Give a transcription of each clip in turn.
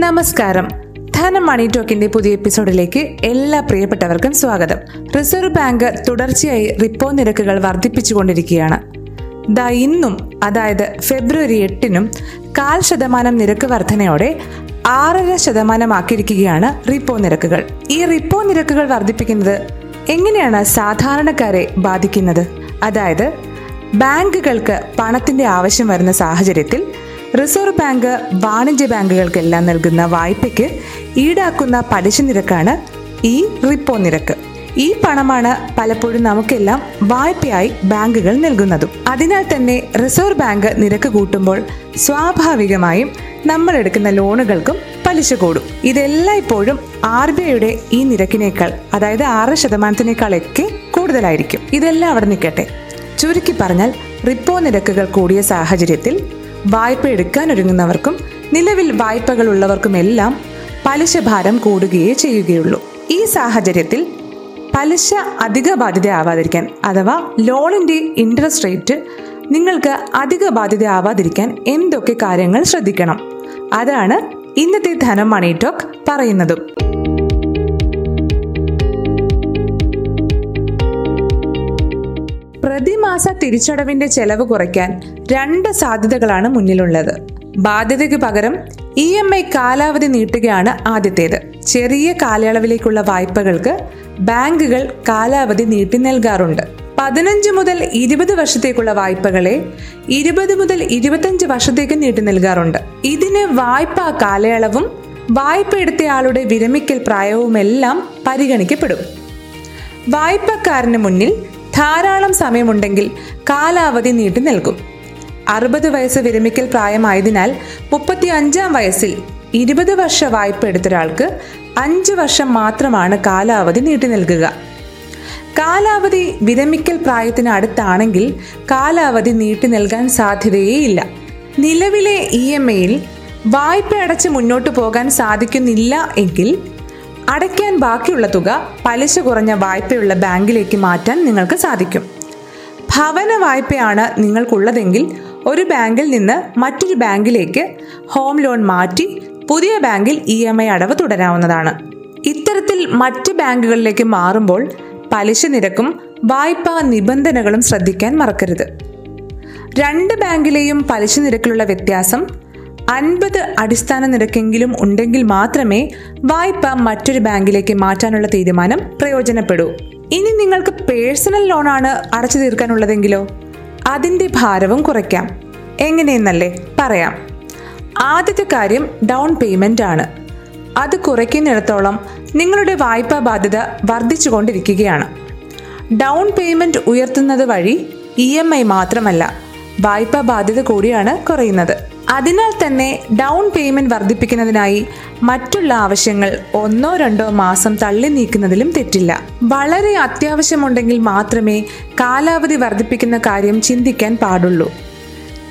നമസ്കാരം. ധനം മണി ടോക്കിന്റെ പുതിയ എപ്പിസോഡിലേക്ക് എല്ലാ പ്രിയപ്പെട്ടവർക്കും സ്വാഗതം. റിസർവ് ബാങ്ക് തുടർച്ചയായി റിപ്പോ നിരക്കുകൾ വർദ്ധിപ്പിച്ചുകൊണ്ടിരിക്കുകയാണ്. ദാ ഇന്നും അതായത് ഫെബ്രുവരി എട്ടിനും കാൽ ശതമാനം നിരക്ക് വർധനയോടെ ആറര ശതമാനമാക്കിയിരിക്കുകയാണ് റിപ്പോ നിരക്കുകൾ. ഈ റിപ്പോ നിരക്കുകൾ വർദ്ധിപ്പിക്കുന്നത് എങ്ങനെയാണ് സാധാരണക്കാരെ ബാധിക്കുന്നത്? അതായത് ബാങ്കുകൾക്ക് പണത്തിന്റെ ആവശ്യം വരുന്ന സാഹചര്യത്തിൽ റിസർവ് ബാങ്ക് വാണിജ്യ ബാങ്കുകൾക്കെല്ലാം നൽകുന്ന വായ്പയ്ക്ക് ഈടാക്കുന്ന പലിശ നിരക്കാണ് ഈ റിപ്പോ നിരക്ക്. ഈ പണമാണ് പലപ്പോഴും നമുക്കെല്ലാം വായ്പയായി ബാങ്കുകൾ നൽകുന്നതും. അതിനാൽ തന്നെ റിസർവ് ബാങ്ക് നിരക്ക് കൂട്ടുമ്പോൾ സ്വാഭാവികമായും നമ്മൾ എടുക്കുന്ന ലോണുകൾക്കും പലിശ കൂടും. ഇതെല്ലാം ഇപ്പോഴും ആർ ബി ഐയുടെ ഈ നിരക്കിനേക്കാൾ അതായത് ആറ് ശതമാനത്തിനേക്കാളൊക്കെ കൂടുതലായിരിക്കും. ഇതെല്ലാം അവിടെ നിൽക്കട്ടെ. ചുരുക്കി പറഞ്ഞാൽ റിപ്പോ നിരക്കുകൾ കൂടിയ സാഹചര്യത്തിൽ വായ്പ എടുക്കാൻ ഒരുങ്ങുന്നവർക്കും നിലവിൽ വായ്പകൾ ഉള്ളവർക്കുമെല്ലാം പലിശ ഭാരം കൂടുകയേ ചെയ്യുകയുള്ളൂ. ഈ സാഹചര്യത്തിൽ പലിശ അധിക ബാധ്യത ആവാതിരിക്കാൻ അഥവാ ലോണിന്റെ ഇൻട്രസ്റ്റ് റേറ്റ് നിങ്ങൾക്ക് അധിക ബാധ്യത ആവാതിരിക്കാൻ എന്തൊക്കെ കാര്യങ്ങൾ ശ്രദ്ധിക്കണം? അതാണ് ഇന്നത്തെ ധനം മണി ടോക്ക് പറയുന്നതും. പ്രതിമാസ തിരിച്ചടവിന്റെ ചെലവ് കുറയ്ക്കാൻ രണ്ട് സാധ്യതകളാണ് മുന്നിലുള്ളത്. ബാധ്യതയ്ക്ക് പകരം ഇ എം ഐ കാലാവധി നീട്ടുകയാണ് ആദ്യത്തേത്. ചെറിയ കാലയളവിലേക്കുള്ള വായ്പകൾക്ക് ബാങ്കുകൾ കാലാവധി നീട്ടി നൽകാറുണ്ട്. പതിനഞ്ച് മുതൽ ഇരുപത് വർഷത്തേക്കുള്ള വായ്പകളെ ഇരുപത് മുതൽ ഇരുപത്തഞ്ച് വർഷത്തേക്ക് നീട്ടി നൽകാറുണ്ട്. ഇതിന് വായ്പാ കാലയളവും വായ്പ എടുത്തയാളുടെ വിരമിക്കൽ പ്രായവുമെല്ലാം പരിഗണിക്കപ്പെടും. വായ്പക്കാരന് മുന്നിൽ ധാരാളം സമയമുണ്ടെങ്കിൽ കാലാവധി നീട്ടി നൽകും. അറുപത് വയസ്സ് വിരമിക്കൽ പ്രായമായതിനാൽ മുപ്പത്തി അഞ്ചാം വയസ്സിൽ ഇരുപത് വർഷ വായ്പ എടുത്തൊരാൾക്ക് അഞ്ച് വർഷം മാത്രമാണ് കാലാവധി നീട്ടി നൽകുക. കാലാവധി വിരമിക്കൽ പ്രായത്തിന് അടുത്താണെങ്കിൽ കാലാവധി നീട്ടി നൽകാൻ സാധ്യതയേയില്ല. നിലവിലെ ഇ എം ഐയിൽ വായ്പ അടച്ച് മുന്നോട്ട് പോകാൻ സാധിക്കുന്നില്ല എങ്കിൽ അടയ്ക്കാൻ ബാക്കിയുള്ള തുക പലിശ കുറഞ്ഞ വായ്പയുള്ള ബാങ്കിലേക്ക് മാറ്റാൻ നിങ്ങൾക്ക് സാധിക്കും. ഭവന വായ്പയാണ് നിങ്ങൾക്കുള്ളതെങ്കിൽ ഒരു ബാങ്കിൽ നിന്ന് മറ്റൊരു ബാങ്കിലേക്ക് ഹോം ലോൺ മാറ്റി പുതിയ ബാങ്കിൽ ഇ എം ഐ അടവ് തുടരാവുന്നതാണ്. ഇത്തരത്തിൽ മറ്റ് ബാങ്കുകളിലേക്ക് മാറുമ്പോൾ പലിശ നിരക്കും വായ്പാ നിബന്ധനകളും ശ്രദ്ധിക്കാൻ മറക്കരുത്. രണ്ട് ബാങ്കിലെയും പലിശ നിരക്കിലുള്ള വ്യത്യാസം അൻപത് അടിസ്ഥാന നിരക്കെങ്കിലും ഉണ്ടെങ്കിൽ മാത്രമേ വായ്പ മറ്റൊരു ബാങ്കിലേക്ക് മാറ്റാനുള്ള തീരുമാനം പ്രയോജനപ്പെടൂ. ഇനി നിങ്ങൾക്ക് പേഴ്സണൽ ലോണാണ് അടച്ചു തീർക്കാനുള്ളതെങ്കിലോ? അതിന്റെ ഭാരവും കുറയ്ക്കാം. എങ്ങനെയെന്നല്ലേ പറയാം. ആദ്യത്തെ കാര്യം ഡൗൺ പേയ്മെന്റ് ആണ്. അത് കുറയ്ക്കുന്നിടത്തോളം നിങ്ങളുടെ വായ്പാ ബാധ്യത വർദ്ധിച്ചുകൊണ്ടിരിക്കുകയാണ്. ഡൗൺ പേയ്മെന്റ് ഉയർത്തുന്നത് വഴി ഇ എം ഐ മാത്രമല്ല വായ്പാ ബാധ്യത കൂടിയാണ് കുറയുന്നത്. അതിനാൽ തന്നെ ഡൗൺ പേയ്മെന്റ് വർദ്ധിപ്പിക്കുന്നതിനായി മറ്റുള്ള ആവശ്യങ്ങൾ ഒന്നോ രണ്ടോ മാസം തള്ളി നീക്കുന്നതിലും തെറ്റില്ല. വളരെ അത്യാവശ്യമുണ്ടെങ്കിൽ മാത്രമേ കാലാവധി വർദ്ധിപ്പിക്കുന്ന കാര്യം ചിന്തിക്കാൻ പാടുള്ളൂ.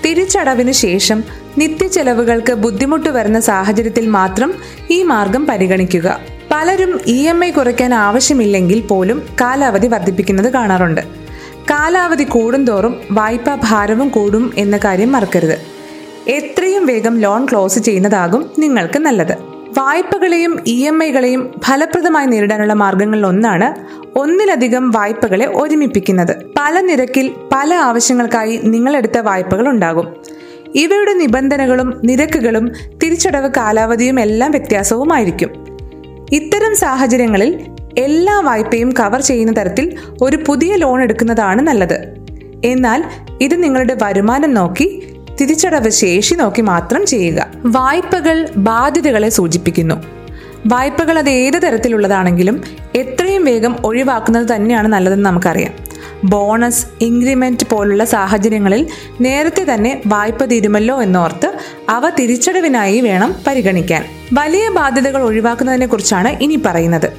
തിരിച്ചടവിന് ശേഷം നിത്യചെലവുകൾക്ക് ബുദ്ധിമുട്ട് വരുന്ന സാഹചര്യത്തിൽ മാത്രം ഈ മാർഗം പരിഗണിക്കുക. പലരും ഇ എം ഐ കുറയ്ക്കാൻ ആവശ്യമില്ലെങ്കിൽ പോലും കാലാവധി വർദ്ധിപ്പിക്കുന്നത് കാണാറുണ്ട്. കാലാവധി കൂടുന്തോറും വായ്പാ ഭാരവും കൂടും എന്ന കാര്യം മറക്കരുത്. എത്രയും വേഗം ലോൺ ക്ലോസ് ചെയ്യുന്നതാകും നിങ്ങൾക്ക് നല്ലത്. വായ്പകളെയും ഇ എം ഐകളെയും ഫലപ്രദമായി നേരിടാനുള്ള മാർഗങ്ങളിൽ ഒന്നാണ് ഒന്നിലധികം വായ്പകളെ ഒരുമിപ്പിക്കുന്നത്. പല നിരക്കിൽ പല ആവശ്യങ്ങൾക്കായി നിങ്ങളെടുത്ത വായ്പകൾ ഉണ്ടാകും. ഇവയുടെ നിബന്ധനകളും നിരക്കുകളും തിരിച്ചടവ് കാലാവധിയും എല്ലാം വ്യത്യാസവുമായിരിക്കും. ഇത്തരം സാഹചര്യങ്ങളിൽ എല്ലാ വായ്പയും കവർ ചെയ്യുന്ന തരത്തിൽ ഒരു പുതിയ ലോൺ എടുക്കുന്നതാണ് നല്ലത്. എന്നാൽ ഇത് നിങ്ങളുടെ വരുമാനം നോക്കി തിരിച്ചടവ് ശേഷി നോക്കി മാത്രം ചെയ്യുക. വായ്പകൾ ബാധ്യതകളെ സൂചിപ്പിക്കുന്നു. വായ്പകൾ അത് ഏത് തരത്തിലുള്ളതാണെങ്കിലും എത്രയും വേഗം ഒഴിവാക്കുന്നത് തന്നെയാണ് നല്ലതെന്ന് നമുക്കറിയാം. ബോണസ് ഇൻക്രിമെന്റ് പോലുള്ള സാഹചര്യങ്ങളിൽ നേരത്തെ തന്നെ വായ്പ തീരുമല്ലോ എന്നോർത്ത് അവ തിരിച്ചടവിനായി വേണം പരിഗണിക്കാൻ. വലിയ ബാധ്യതകൾ ഒഴിവാക്കുന്നതിനെ കുറിച്ചാണ് ഇനി പറയുന്നത്.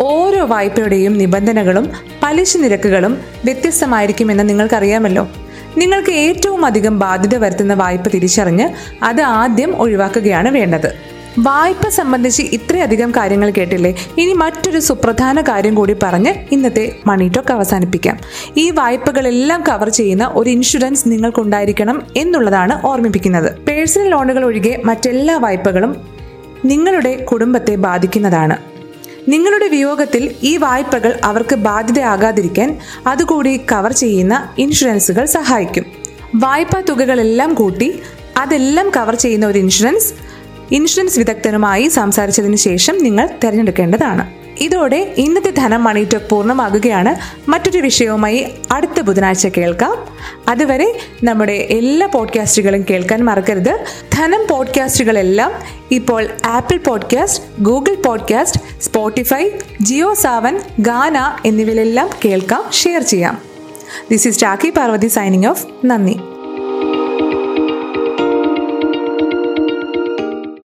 ഓരോ വായ്പയുടെയും നിബന്ധനകളും പലിശ നിരക്കുകളും വ്യത്യസ്തമായിരിക്കുമെന്ന് നിങ്ങൾക്കറിയാമല്ലോ. നിങ്ങൾക്ക് ഏറ്റവും അധികം ബാധ്യത വരുത്തുന്ന വായ്പ തിരിച്ചറിഞ്ഞ് അത് ആദ്യം ഒഴിവാക്കുകയാണ് വേണ്ടത്. വായ്പ സംബന്ധിച്ച് ഇത്രയധികം കാര്യങ്ങൾ കേട്ടില്ലേ? ഇനി മറ്റൊരു സുപ്രധാന കാര്യം കൂടി പറഞ്ഞ് ഇന്നത്തെ മണി ടോക്ക് അവസാനിപ്പിക്കാം. ഈ വായ്പകളെല്ലാം കവർ ചെയ്യുന്ന ഒരു ഇൻഷുറൻസ് നിങ്ങൾക്കുണ്ടായിരിക്കണം എന്നുള്ളതാണ് ഓർമ്മിപ്പിക്കുന്നത്. പേഴ്സണൽ ലോണുകൾ ഒഴികെ മറ്റെല്ലാ വായ്പകളും നിങ്ങളുടെ കുടുംബത്തെ ബാധിക്കുന്നതാണ്. നിങ്ങളുടെ വിയോഗത്തിൽ ഈ വായ്പകൾ അവർക്ക് ബാധ്യതയാകാതിരിക്കാൻ അതുകൂടി കവർ ചെയ്യുന്ന ഇൻഷുറൻസുകൾ സഹായിക്കും. വായ്പാ തുകകളെല്ലാം കൂട്ടി അതെല്ലാം കവർ ചെയ്യുന്ന ഒരു ഇൻഷുറൻസ് ഇൻഷുറൻസ് വിദഗ്ധനുമായി സംസാരിച്ചതിന് ശേഷം നിങ്ങൾ തിരഞ്ഞെടുക്കേണ്ടതാണ്. ഇതോടെ ഇന്നത്തെ ധനം മണി ടോക്ക് പൂർണമാകുകയാണ്. മറ്റൊരു വിഷയവുമായി അടുത്ത ബുധനാഴ്ച കേൾക്കാം. അതുവരെ നമ്മുടെ എല്ലാ പോഡ്കാസ്റ്റുകളും കേൾക്കാൻ മറക്കരുത്. ധനം പോഡ്കാസ്റ്റുകളെല്ലാം ഇപ്പോൾ Apple podcast Google podcast Spotify Jio Saavn Gaana എന്നിവയിലെല്ലാം കേൾക്കാം ഷെയർ ചെയ്യാം. This is talkie Parvathy signing off നന്ദി.